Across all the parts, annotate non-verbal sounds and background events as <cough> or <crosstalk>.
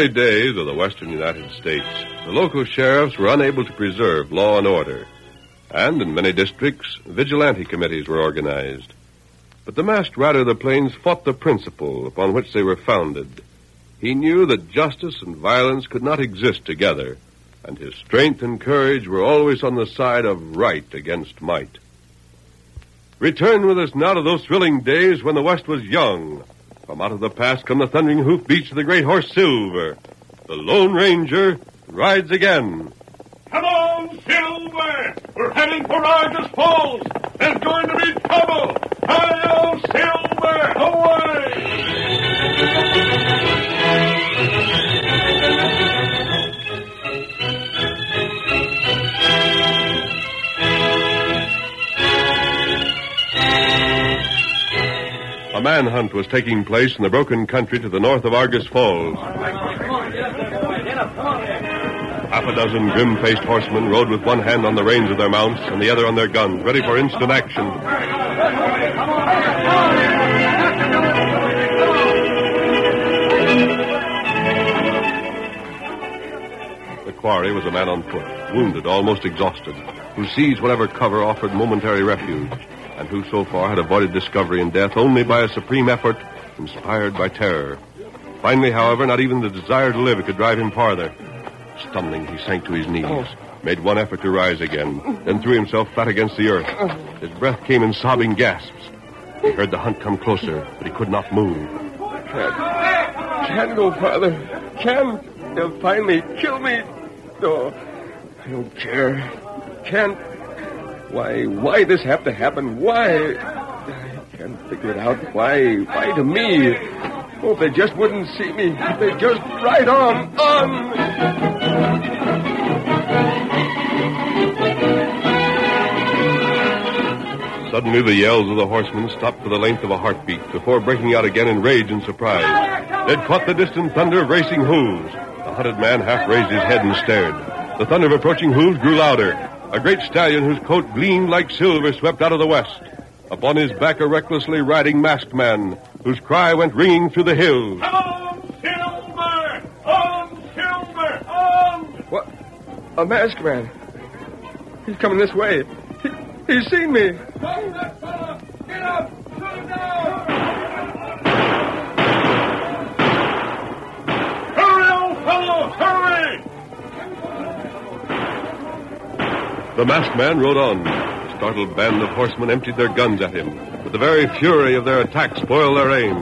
Early days of the western United States, the local sheriffs were unable to preserve law and order, and in many districts, vigilante committees were organized. But the masked rider of the plains fought the principle upon which they were founded. He knew that justice and violence could not exist together, and his strength and courage were always on the side of right against might. Return with us now to those thrilling days when the West was young. From out of the past come the thundering hoofbeats of the great horse Silver. The Lone Ranger rides again. Come on, Silver! We're heading for Argus Falls. There's going to be trouble. Hi-yo, A manhunt was taking place in the broken country to the north of Argus Falls. Half a dozen grim-faced horsemen rode with one hand on the reins of their mounts and the other on their guns, ready for instant action. The quarry was a man on foot, wounded, almost exhausted, who seized whatever cover offered momentary refuge, and who so far had avoided discovery and death only by a supreme effort inspired by terror. Finally, however, not even the desire to live could drive him farther. Stumbling, he sank to his knees, oh. made one effort to rise again, then threw himself flat against the earth. Oh. His breath came in sobbing gasps. He heard the hunt come closer, but he could not move. Can't, can't go farther. Can't. They'll finally kill me. No, I don't care. Can't. Why, why this have to happen? Why? I can't figure it out. Why, why to me? Oh, they just wouldn't see me. They just ride on, on. Suddenly, the yells of the horsemen stopped for the length of a heartbeat before breaking out again in rage and surprise. They'd caught the distant thunder of racing hooves. The hunted man half raised his head and stared. The thunder of approaching hooves grew louder. A great stallion whose coat gleamed like silver swept out of the west. Upon his back, a recklessly riding masked man, whose cry went ringing through the hills. Come on, Silver! On, Silver! On! What? A masked man. He's coming this way. He, he's seen me. Get it up! Shoot him down! The masked man rode on. The startled band of horsemen emptied their guns at him, but the very fury of their attack spoiled their aim.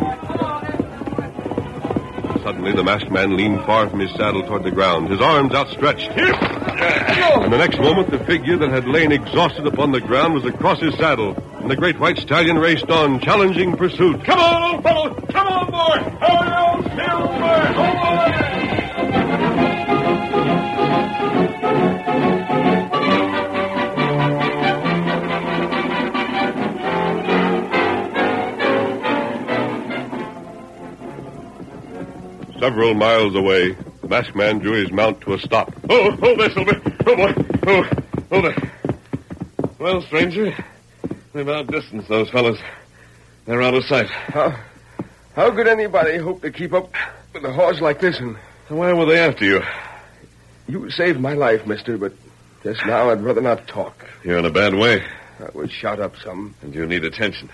Suddenly, the masked man leaned far from his saddle toward the ground, his arms outstretched. And the next moment, the figure that had lain exhausted upon the ground was across his saddle, and the great white stallion raced on, challenging pursuit. Come on, old fellow! Come on, boy! Hurry, old silver! Come on! Several miles away, the masked man drew his mount to a stop. Oh, hold there, Silver. Oh, boy. Oh, hold there. Well, stranger, they've outdistanced those fellows. They're out of sight. How, how could anybody hope to keep up with a horse like this? And Why were they after you? you saved my life, mister, but just now I'd rather not talk. You're in a bad way, I would shout up some. and you need attention.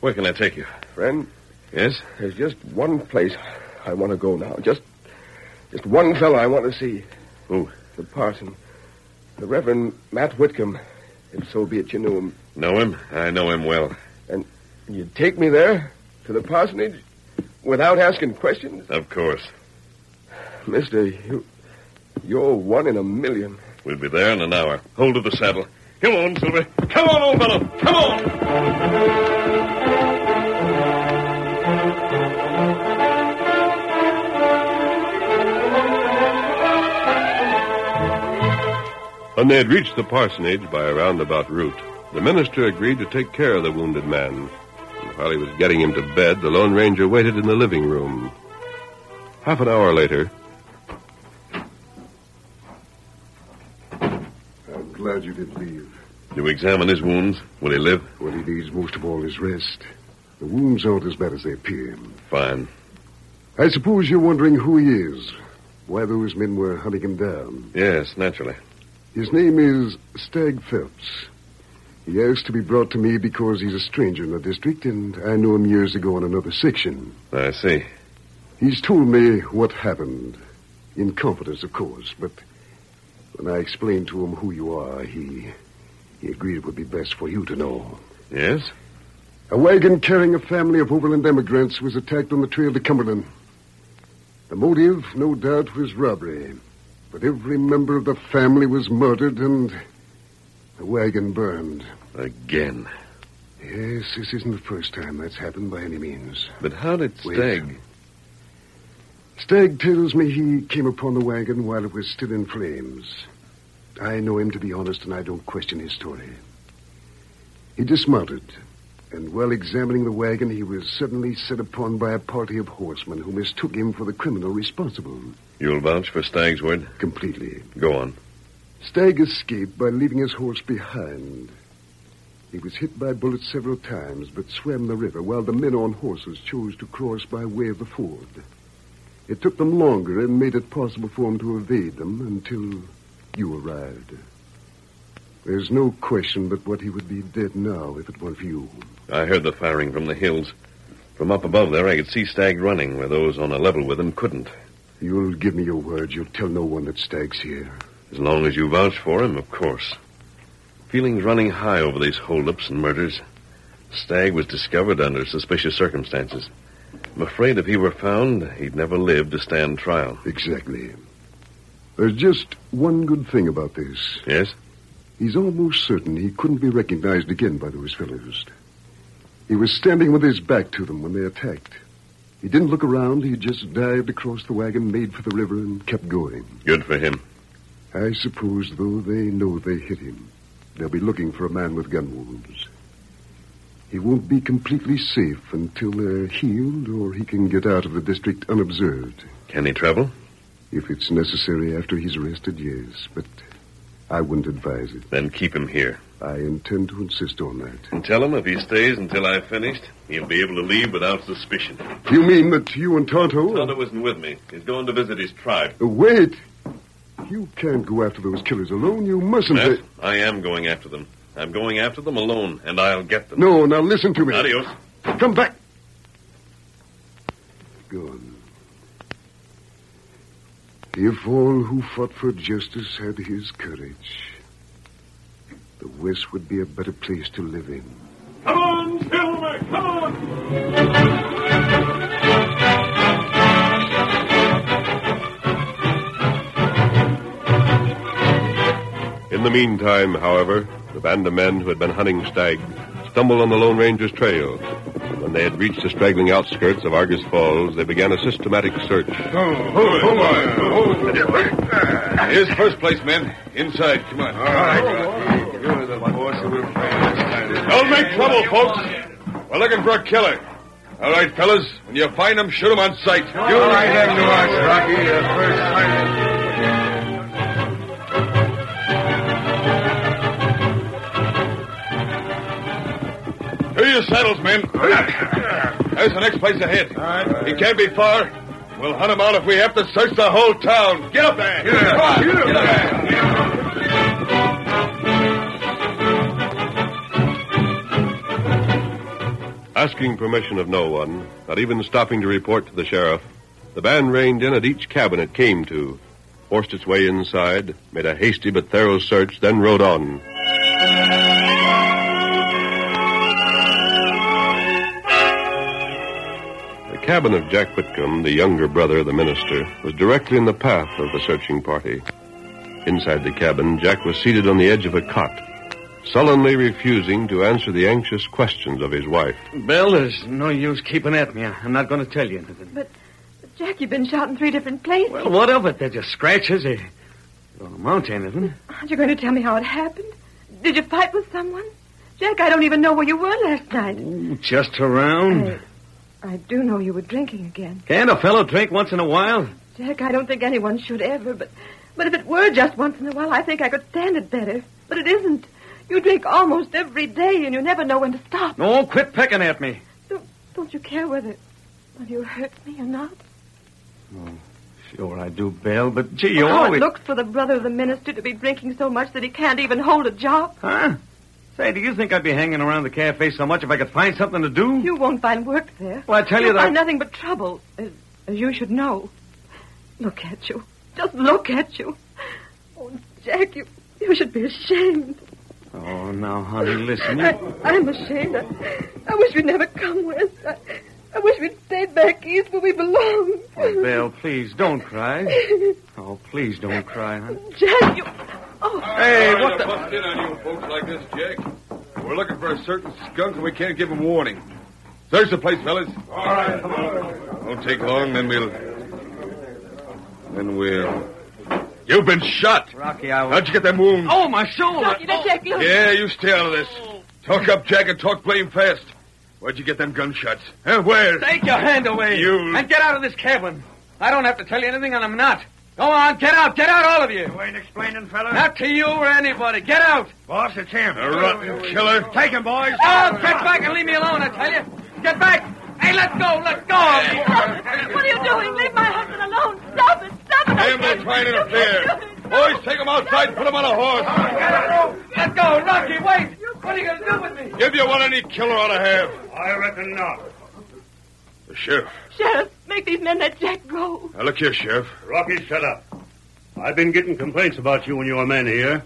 Where can I take you? Friend, Yes? there's just one place I want to go now. Just just one fellow I want to see. Who? The parson. The Reverend Matt Whitcomb. If so be it you knew him. Know him? I know him well. And you'd take me there? To the parsonage? Without asking questions? Of course. Mister, you you're one in a million. We'll be there in an hour. Hold to the saddle. Come on, Silver. Come on, old fellow. Come on. When they had reached the parsonage by a roundabout route, the minister agreed to take care of the wounded man. And while he was getting him to bed, the Lone Ranger waited in the living room. Half an hour later, I'm glad you did leave. You examine his wounds. Will he live? What he needs most of all is rest. The wounds aren't as bad as they appear. Fine. I suppose you're wondering who he is, why those men were hunting him down. Yes, naturally. His name is Stag Phelps. He asked to be brought to me because he's a stranger in the district, and I knew him years ago in another section. I see. He's told me what happened. In confidence, of course, but when I explained to him who you are, he he agreed it would be best for you to know. Yes? A wagon carrying a family of overland emigrants was attacked on the trail to Cumberland. The motive, no doubt, was robbery. But every member of the family was murdered and the wagon burned. Again. Yes, this isn't the first time that's happened by any means. But how did Wait. Stag... Stagg tells me he came upon the wagon while it was still in flames. I know him to be honest, and I don't question his story. He dismounted, and while examining the wagon, he was suddenly set upon by a party of horsemen who mistook him for the criminal responsible. You'll vouch for Stag's word? Completely. Go on. Stagg escaped by leaving his horse behind. He was hit by bullets several times, but swam the river while the men on horses chose to cross by way of the ford. It took them longer and made it possible for him to evade them until you arrived. There's no question but what he would be dead now if it weren't for you. I heard the firing from the hills. From up above there, I could see Stag running where those on a level with him couldn't. You'll give me your word you'll tell no one that Stag's here. As long as you vouch for him, of course. Feelings running high over these holdups and murders. Stag was discovered under suspicious circumstances. I'm afraid if he were found, he'd never live to stand trial. Exactly. There's just one good thing about this. Yes? He's almost certain he couldn't be recognized again by those fellows. He was standing with his back to them when they attacked. He didn't look around. He just dived across the wagon, made for the river, and kept going. Good for him. I suppose, though, they know they hit him. They'll be looking for a man with gun wounds. He won't be completely safe until they're healed or he can get out of the district unobserved. Can he travel? If it's necessary after he's arrested, yes, but I wouldn't advise it. Then keep him here. I intend to insist on that. And tell him if he stays until I've finished, he'll be able to leave without suspicion. You mean that you and Tonto... Tonto isn't with me. He's going to visit his tribe. Uh, wait! You can't go after those killers alone. You mustn't... Matt, I am going after them. I'm going after them alone, and I'll get them. No, now listen to me. Adios. Come back. Gone. If all who fought for justice had his courage, the West would be a better place to live in. Come on, Silver, come on! In the meantime, however, the band of men who had been hunting stag stumbled on the Lone Ranger's trail. When they had reached the straggling outskirts of Argus Falls, they began a systematic search. Oh, hold on hold on Here's first place, men. Inside. Come on. All right. You're the boss of our friends. Don't make trouble, folks. We're looking for a killer. All right, fellas. When you find him, shoot him on sight. You right them to us, Rocky. The first time. Your saddles, men. There's the next place ahead. He can't be far. We'll hunt him out if we have to search the whole town. Get up there. Come on. Get up there. Asking permission of no one, not even stopping to report to the sheriff, the band reined in at each cabin it came to, forced its way inside, made a hasty but thorough search, then rode on. Cabin of Jack Whitcomb, the younger brother of the minister, was directly in the path of the searching party. Inside the cabin, Jack was seated on the edge of a cot, sullenly refusing to answer the anxious questions of his wife. Bill, there's no use keeping at me. I'm not going to tell you anything. But, but Jack, you've been shot in three different places. Well, what of it? They're just scratches. They don't amount to anything. Aren't you going to tell me how it happened? Did you fight with someone? Jack, I don't even know where you were last night. Ooh, just around. I, I do know you were drinking again. Can't a fellow drink once in a while? Jack, I don't think anyone should ever, but but if it were just once in a while, I think I could stand it better. But it isn't. You drink almost every day, and you never know when to stop. No, quit pecking at me. Don't, don't you care whether, whether you hurt me or not? Oh, sure I do, Bill, but gee, you How always... it looks for the brother of the minister to be drinking so much that he can't even hold a job. Huh? Say, do you think I'd be hanging around the cafe so much if I could find something to do? You won't find work there. Well, I tell you You'll that- find nothing but trouble, as, as you should know. Look at you. Just look at you. Oh, Jack, you, you should be ashamed. Oh, now, honey, listen. I, I'm ashamed. I, I wish we'd never come west. I, I wish we'd stayed back east where we belong. Oh, Bill, please, don't cry. Oh, please don't cry, honey. Jack, you... Oh, Hey, what the... Bust in on you folks like this, Jack. We're looking for a certain skunk, and we can't give him warning. Search the place, fellas. All right. Come on. Won't take long, then we'll... Then we'll... You've been shot. Rocky, I... How'd you get that wound? Oh, my shoulder! Rocky, now, Jack, oh. look. Yeah, you stay out of this. Talk up, Jack, and talk blame fast. Where'd you get them gunshots? Huh? Where? Take your hand away. You- And get out of this cabin. I don't have to tell you anything, and I'm not. Go on, get out, get out, all of you. You ain't explaining, fella? Not to you or anybody. Get out. Boss, it's him. A rotten oh, killer. Take him, boys. Oh, get back and leave me alone, I tell you. Get back. Hey, let go, let go. What are you doing? Leave my husband alone. Stop it. Stop it. Damn, they'll try and interfere. Boys, take him outside, put him on a horse. Let go, Rocky, wait. What are you going to do with me? Give you what any killer ought to have. I reckon not. The sheriff. Sheriff, make these men let Jack go. Now, look here, Sheriff. Rocky, shut up. I've been getting complaints about you and your men here.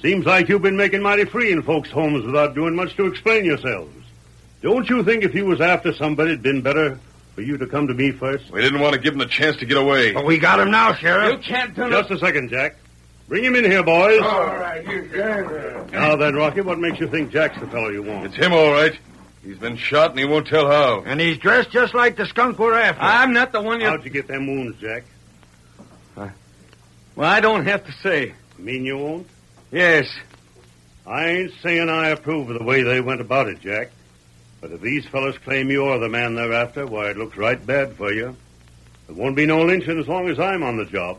Seems like you've been making mighty free in folks' homes without doing much to explain yourselves. Don't you think if you was after somebody, it'd been better for you to come to me first? We didn't want to give him the chance to get away. But we got him now, Sheriff. You can't do it. Just a second, Jack. Bring him in here, boys. All right, you got Now then, Rocky, what makes you think Jack's the fellow you want? It's him, all right. He's been shot, and he won't tell how. And he's dressed just like the skunk we're after. I'm not the one you... How'd you get them wounds, Jack? Uh, well, I don't have to say. Mean you won't? Yes. I ain't saying I approve of the way they went about it, Jack. But if these fellows claim you're the man they're after, why, it looks right bad for you. There won't be no lynching as long as I'm on the job.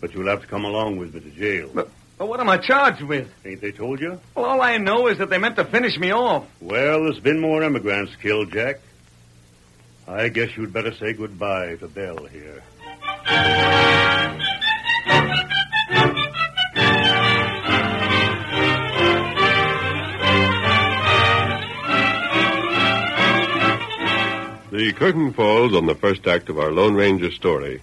But you'll have to come along with me to jail. But, but what am I charged with? Ain't they told you? Well, all I know is that they meant to finish me off. Well, there's been more emigrants killed, Jack. I guess you'd better say goodbye to Belle here. The curtain falls on the first act of our Lone Ranger story.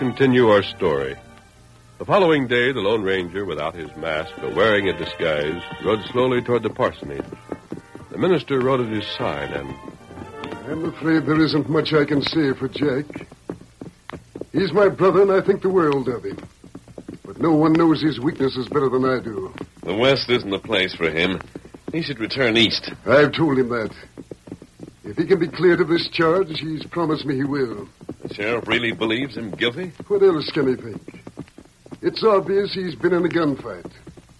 Continue our story. The following day, the Lone Ranger, without his mask or wearing a disguise, rode slowly toward the parsonage. The minister rode at his side, and I'm afraid there isn't much I can say for Jack. He's my brother, and I think the world of him. But no one knows his weaknesses better than I do. The West isn't the place for him. He should return east. I've told him that. If he can be cleared of this charge, he's promised me he will. The sheriff really believes him guilty? What else can he think? It's obvious he's been in a gunfight.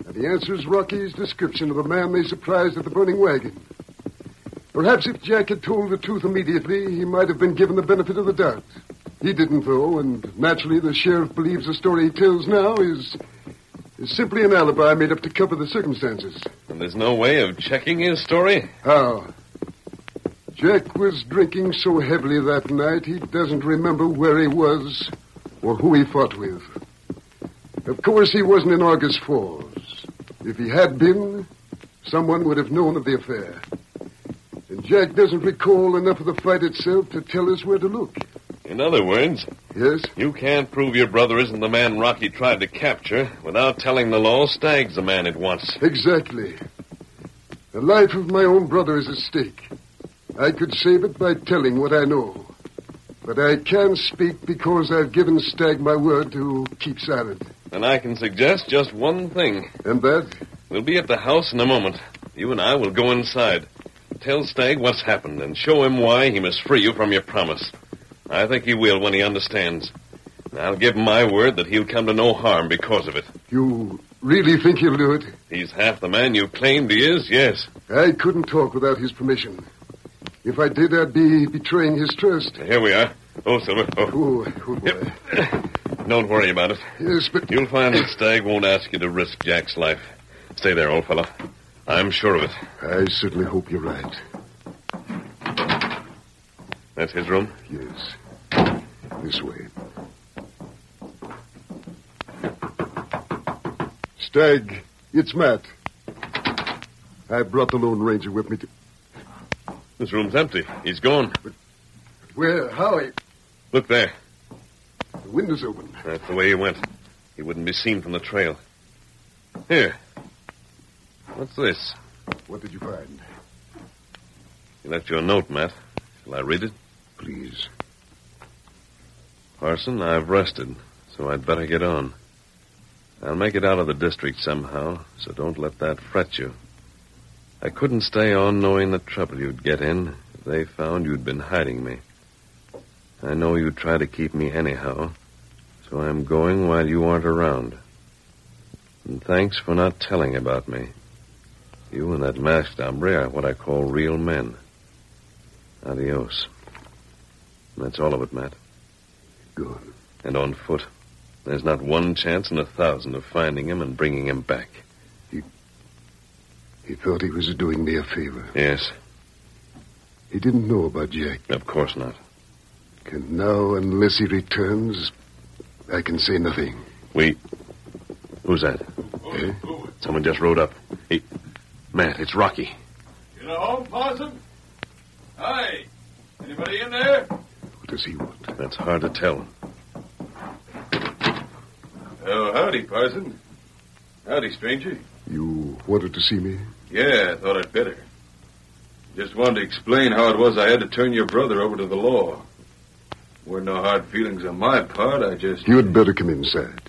And he answers Rocky's description of the man they surprised at the burning wagon. Perhaps if Jack had told the truth immediately, he might have been given the benefit of the doubt. He didn't, though, and naturally the sheriff believes the story he tells now is, is simply an alibi made up to cover the circumstances. And there's no way of checking his story? How? Jack was drinking so heavily that night he doesn't remember where he was or who he fought with. Of course, he wasn't in Argus Falls. If he had been, someone would have known of the affair. And Jack doesn't recall enough of the fight itself to tell us where to look. In other words, Yes? you can't prove your brother isn't the man Rocky tried to capture without telling the law Stag's the man it wants. Exactly. The life of my own brother is at stake. I could save it by telling what I know. But I can speak because I've given Stag my word to keep silent. And I can suggest just one thing. And that? We'll be at the house in a moment. You and I will go inside. Tell Stag what's happened and show him why he must free you from your promise. I think he will when he understands. I'll give him my word that he'll come to no harm because of it. You really think he'll do it? He's half the man you claimed he is, yes. I couldn't talk without his permission. If I did, I'd be betraying his trust. Here we are. Oh, Silver. Oh. Oh, oh boy. Don't worry about it. Yes, but You'll find that Stag won't ask you to risk Jack's life. Stay there, old fellow. I'm sure of it. I certainly hope you're right. That's his room? Yes. This way. Stag, it's Matt. I brought the Lone Ranger with me to. This room's empty. He's gone. But where? Howie? Look there. The window's open. That's the way he went. He wouldn't be seen from the trail. Here. What's this? What did you find? He left you a note, Matt. Shall I read it? Please. Parson, I've rested, so I'd better get on. I'll make it out of the district somehow, so don't let that fret you. I couldn't stay on knowing the trouble you'd get in if they found you'd been hiding me. I know you'd try to keep me anyhow, so I'm going while you aren't around. And thanks for not telling about me. You and that masked hombre are what I call real men. Adios. That's all of it, Matt. Good. And on foot. There's not one chance in a thousand of finding him and bringing him back. He thought he was doing me a favor. Yes, He didn't know about Jack. of course not. And now, unless he returns, I can say nothing. We. Who's that? Eh? Someone just rode up. He. Matt, it's Rocky. You know home, Parson? Hi. Anybody in there? What does he want? That's hard to tell. Oh, howdy, Parson. Howdy, stranger. You wanted to see me? Yeah, I thought I'd better. Just wanted to explain how it was I had to turn your brother over to the law. Weren't no hard feelings on my part. I just. You'd better come inside.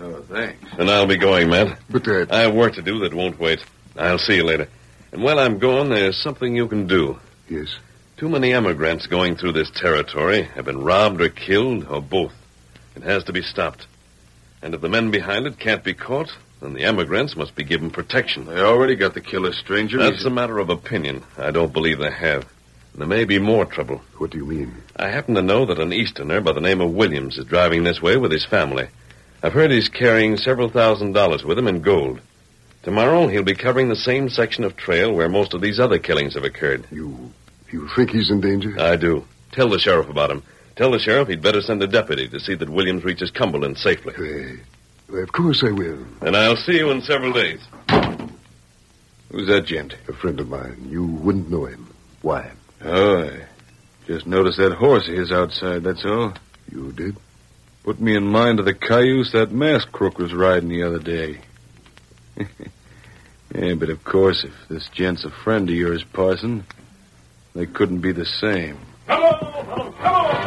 Oh, thanks. And I'll be going, Matt. But uh, I have work to do that won't wait. I'll see you later. And while I'm gone, there's something you can do. yes, Too many emigrants going through this territory have been robbed or killed, or both. It has to be stopped. And if the men behind it can't be caught, then the emigrants must be given protection. They already got the killer, stranger. That's He's- a matter of opinion. I don't believe they have. There may be more trouble. what do you mean? I happen to know that an Easterner by the name of Williams is driving this way with his family. I've heard he's carrying several thousand dollars with him in gold. Tomorrow he'll be covering the same section of trail where most of these other killings have occurred. You you think he's in danger? I do. Tell the sheriff about him. Tell the sheriff he'd better send a deputy to see that Williams reaches Cumberland safely. Uh, of course I will. And I'll see you in several days. Who's that gent? A friend of mine. You wouldn't know him. Why? Oh, I just noticed that horse of his outside, that's all. You did? Put me in mind of the cayuse that masked crook was riding the other day. <laughs> yeah, but of course, if this gent's a friend of yours, Parson, they couldn't be the same. Come on, come on!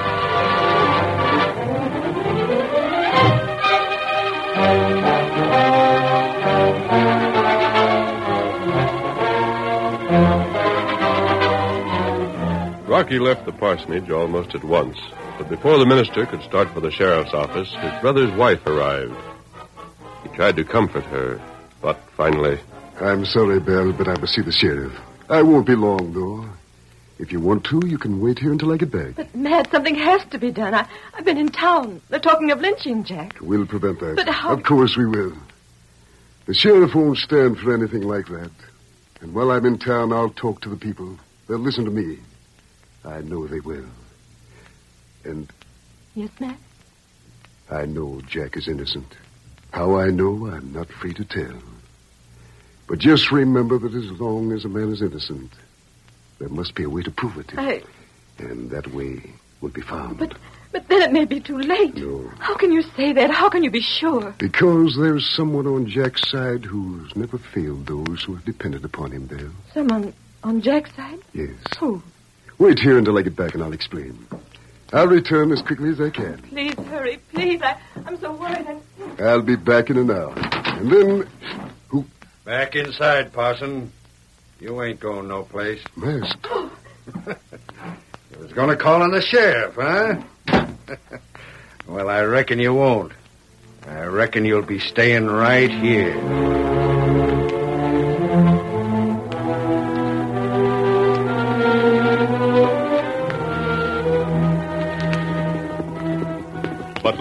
Rocky left the parsonage almost at once, but before the minister could start for the sheriff's office, his brother's wife arrived. He tried to comfort her, but finally, I'm sorry, Belle, but I must see the sheriff. I won't be long, though. If you want to, you can wait here until I get back. But, Matt, something has to be done. I, I've been in town. They're talking of lynching Jack. We'll prevent that. But how- Of course we will. The sheriff won't stand for anything like that. And while I'm in town, I'll talk to the people. They'll listen to me. I know they will. And Yes, Matt? I know Jack is innocent. How I know, I'm not free to tell. But just remember that as long as a man is innocent, there must be a way to prove it. I. And that way will be found. But, but then it may be too late. No. How can you say that? How can you be sure? Because there's someone on Jack's side who's never failed those who have depended upon him, Bill. Someone on Jack's side? Yes. Who? Wait here until I get back and I'll explain. I'll return as quickly as I can. Please hurry, please. I, I'm so worried. I'm... I'll be back in an hour. And then, Who? Back inside, Parson. You ain't going no place. masked. <gasps> You was going to call on the sheriff, huh? <laughs> well, I reckon you won't. I reckon you'll be staying right here.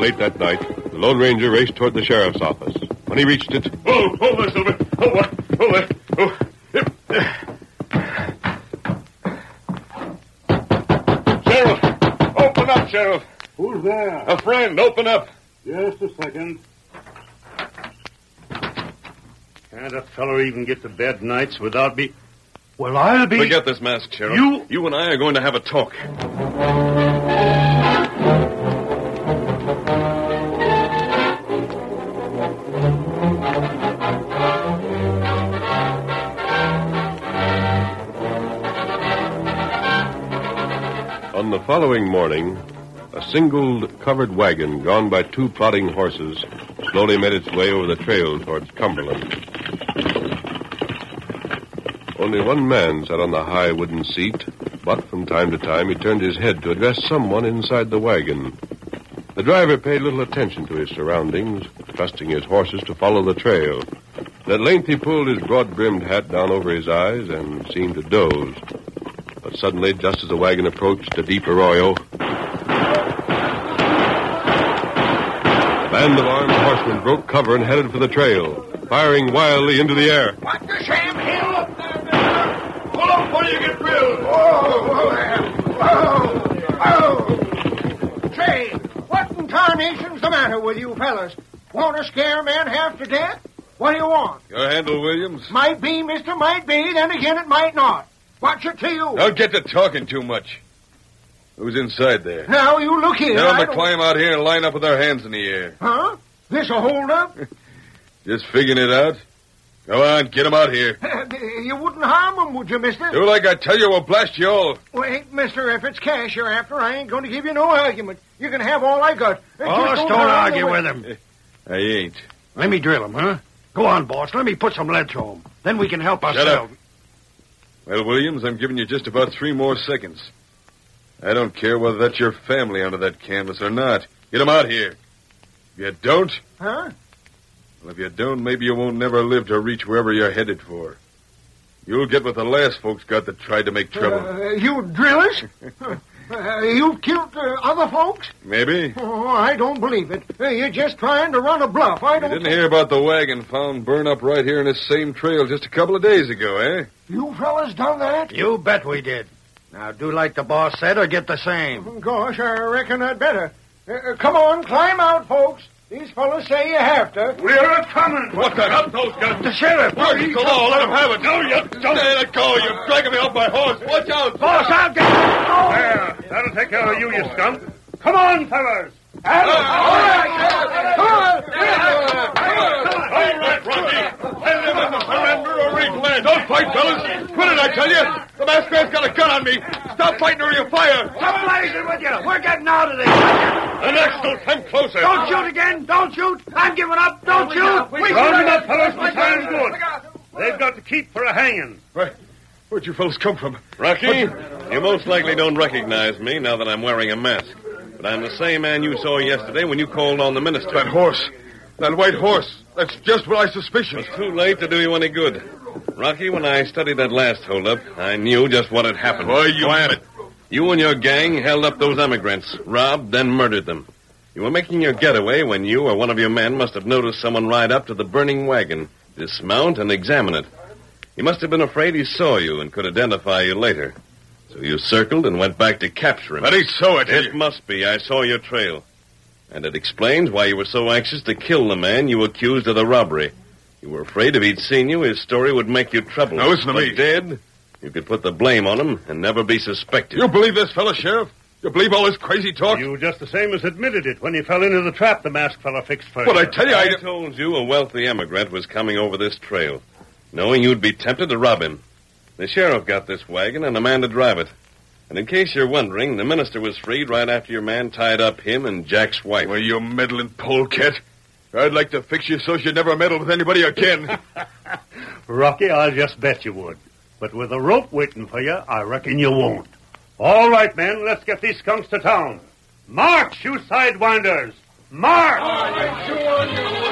Late that night, the Lone Ranger raced toward the sheriff's office. When he reached it, Oh, hold there, Silver. Hold there. Hold there. Oh. Sheriff! Open up, Sheriff! Who's there? A friend, open up! Just a second. Can't a fellow even get to bed nights without be... Well, I'll be... Forget this mask, Sheriff. You- You and I are going to have a talk. Following morning, a single covered wagon drawn by two plodding horses slowly made its way over the trail towards Cumberland. Only one man sat on the high wooden seat, but from time to time he turned his head to address someone inside the wagon. The driver paid little attention to his surroundings, trusting his horses to follow the trail. At length he pulled his broad-brimmed hat down over his eyes and seemed to doze. But suddenly, just as the wagon approached a deep arroyo, a band of armed horsemen broke cover and headed for the trail, firing wildly into the air. What the Sam Hill up there, Miller? Pull up before you get drilled. Whoa, whoa, whoa. Say, what in tarnation's the matter with you fellas? Want to scare men half to death? What do you want? Your handle, Williams? Might be, mister, might be. Then again, it might not. What's it to you? Don't get to talking too much. Who's inside there? Now, you look here. Tell I them to climb out here and line up with their hands in the air. Huh? This a hold-up? <laughs> Just figuring it out? Go on, get 'em out here. <laughs> you wouldn't harm them, would you, mister? Do like I tell you, we'll blast you all. Wait, mister, if it's cash you're after, I ain't going to give you no argument. You can have all I got. Uh, Boss, just don't harm argue the with him. <laughs> I ain't. Let me drill him, huh? Go on, boss. Let me put some lead through him. Then we can help Shut ourselves. up. Well, Williams, I'm giving you just about three more seconds. I don't care whether that's your family under that canvas or not. Get 'em out here. If you don't, Huh? well, if you don't, maybe you won't never live to reach wherever you're headed for. You'll get what the last folks got that tried to make trouble. Uh, you drillers? <laughs> uh, you killed uh, other folks? Maybe. Oh, I don't believe it. Uh, you're just trying to run a bluff. I You don't. didn't hear about the wagon found burned up right here in this same trail just a couple of days ago, eh? You fellas done that? You bet we did. Now do like the boss said or get the same. Gosh, I reckon I'd better. Uh, uh, come on, climb out, folks. These fellas say you have to. We're a coming. What the? Up those guns. The sheriff! Look, the law. Let him have it. No, you don't. Let go. You're dragging me off my horse. Watch out. Boss, I'll get him! There. That'll take care of you, you scum. Come on, fellas. Ah. All right, Rocky. Let him in the surrender or relent. Don't fight, fellas. Quit it, I tell you. The masked man's got a gun on me. Stop fighting or you'll fire. Come blazing with you! We're getting out of this! The next will come closer. Don't shoot again! Don't shoot! I'm giving up! Don't shoot! We Round them up, fellas. The time's good. They've got to keep for a hanging. Where, where'd you fellas come from? Rocky, you most likely don't recognize me now that I'm wearing a mask. But I'm the same man you saw yesterday when you called on the minister. That horse. That white horse. That's just what I suspicion. It's too late to do you any good. Rocky, when I studied that last holdup, I knew just what had happened. Why, you- it. You and your gang held up those emigrants, robbed, then murdered them. You were making your getaway when you or one of your men must have noticed someone ride up to the burning wagon, dismount, and examine it. He must have been afraid he saw you and could identify you later. So you circled and went back to capture him. That ain't so, it. It must be. I saw your trail. And it explains why you were so anxious to kill the man you accused of the robbery. You were afraid if he'd seen you, his story would make you trouble. Now, listen to but me. Did, you could put the blame on him and never be suspected. You believe this fellow, Sheriff? You believe all this crazy talk? You just the same as admitted it when you fell into the trap the masked fellow fixed for But you. I tell you, I... I told you a wealthy emigrant was coming over this trail, knowing you'd be tempted to rob him. The sheriff got this wagon and a man to drive it. And in case you're wondering, the minister was freed right after your man tied up him and Jack's wife. Well, you meddling polecat. I'd like to fix you so you'd never meddle with anybody again. <laughs> Rocky, I'll just bet you would. But with a rope waiting for you, I reckon you won't. All right, men, let's get these skunks to town. March, you sidewinders! March! The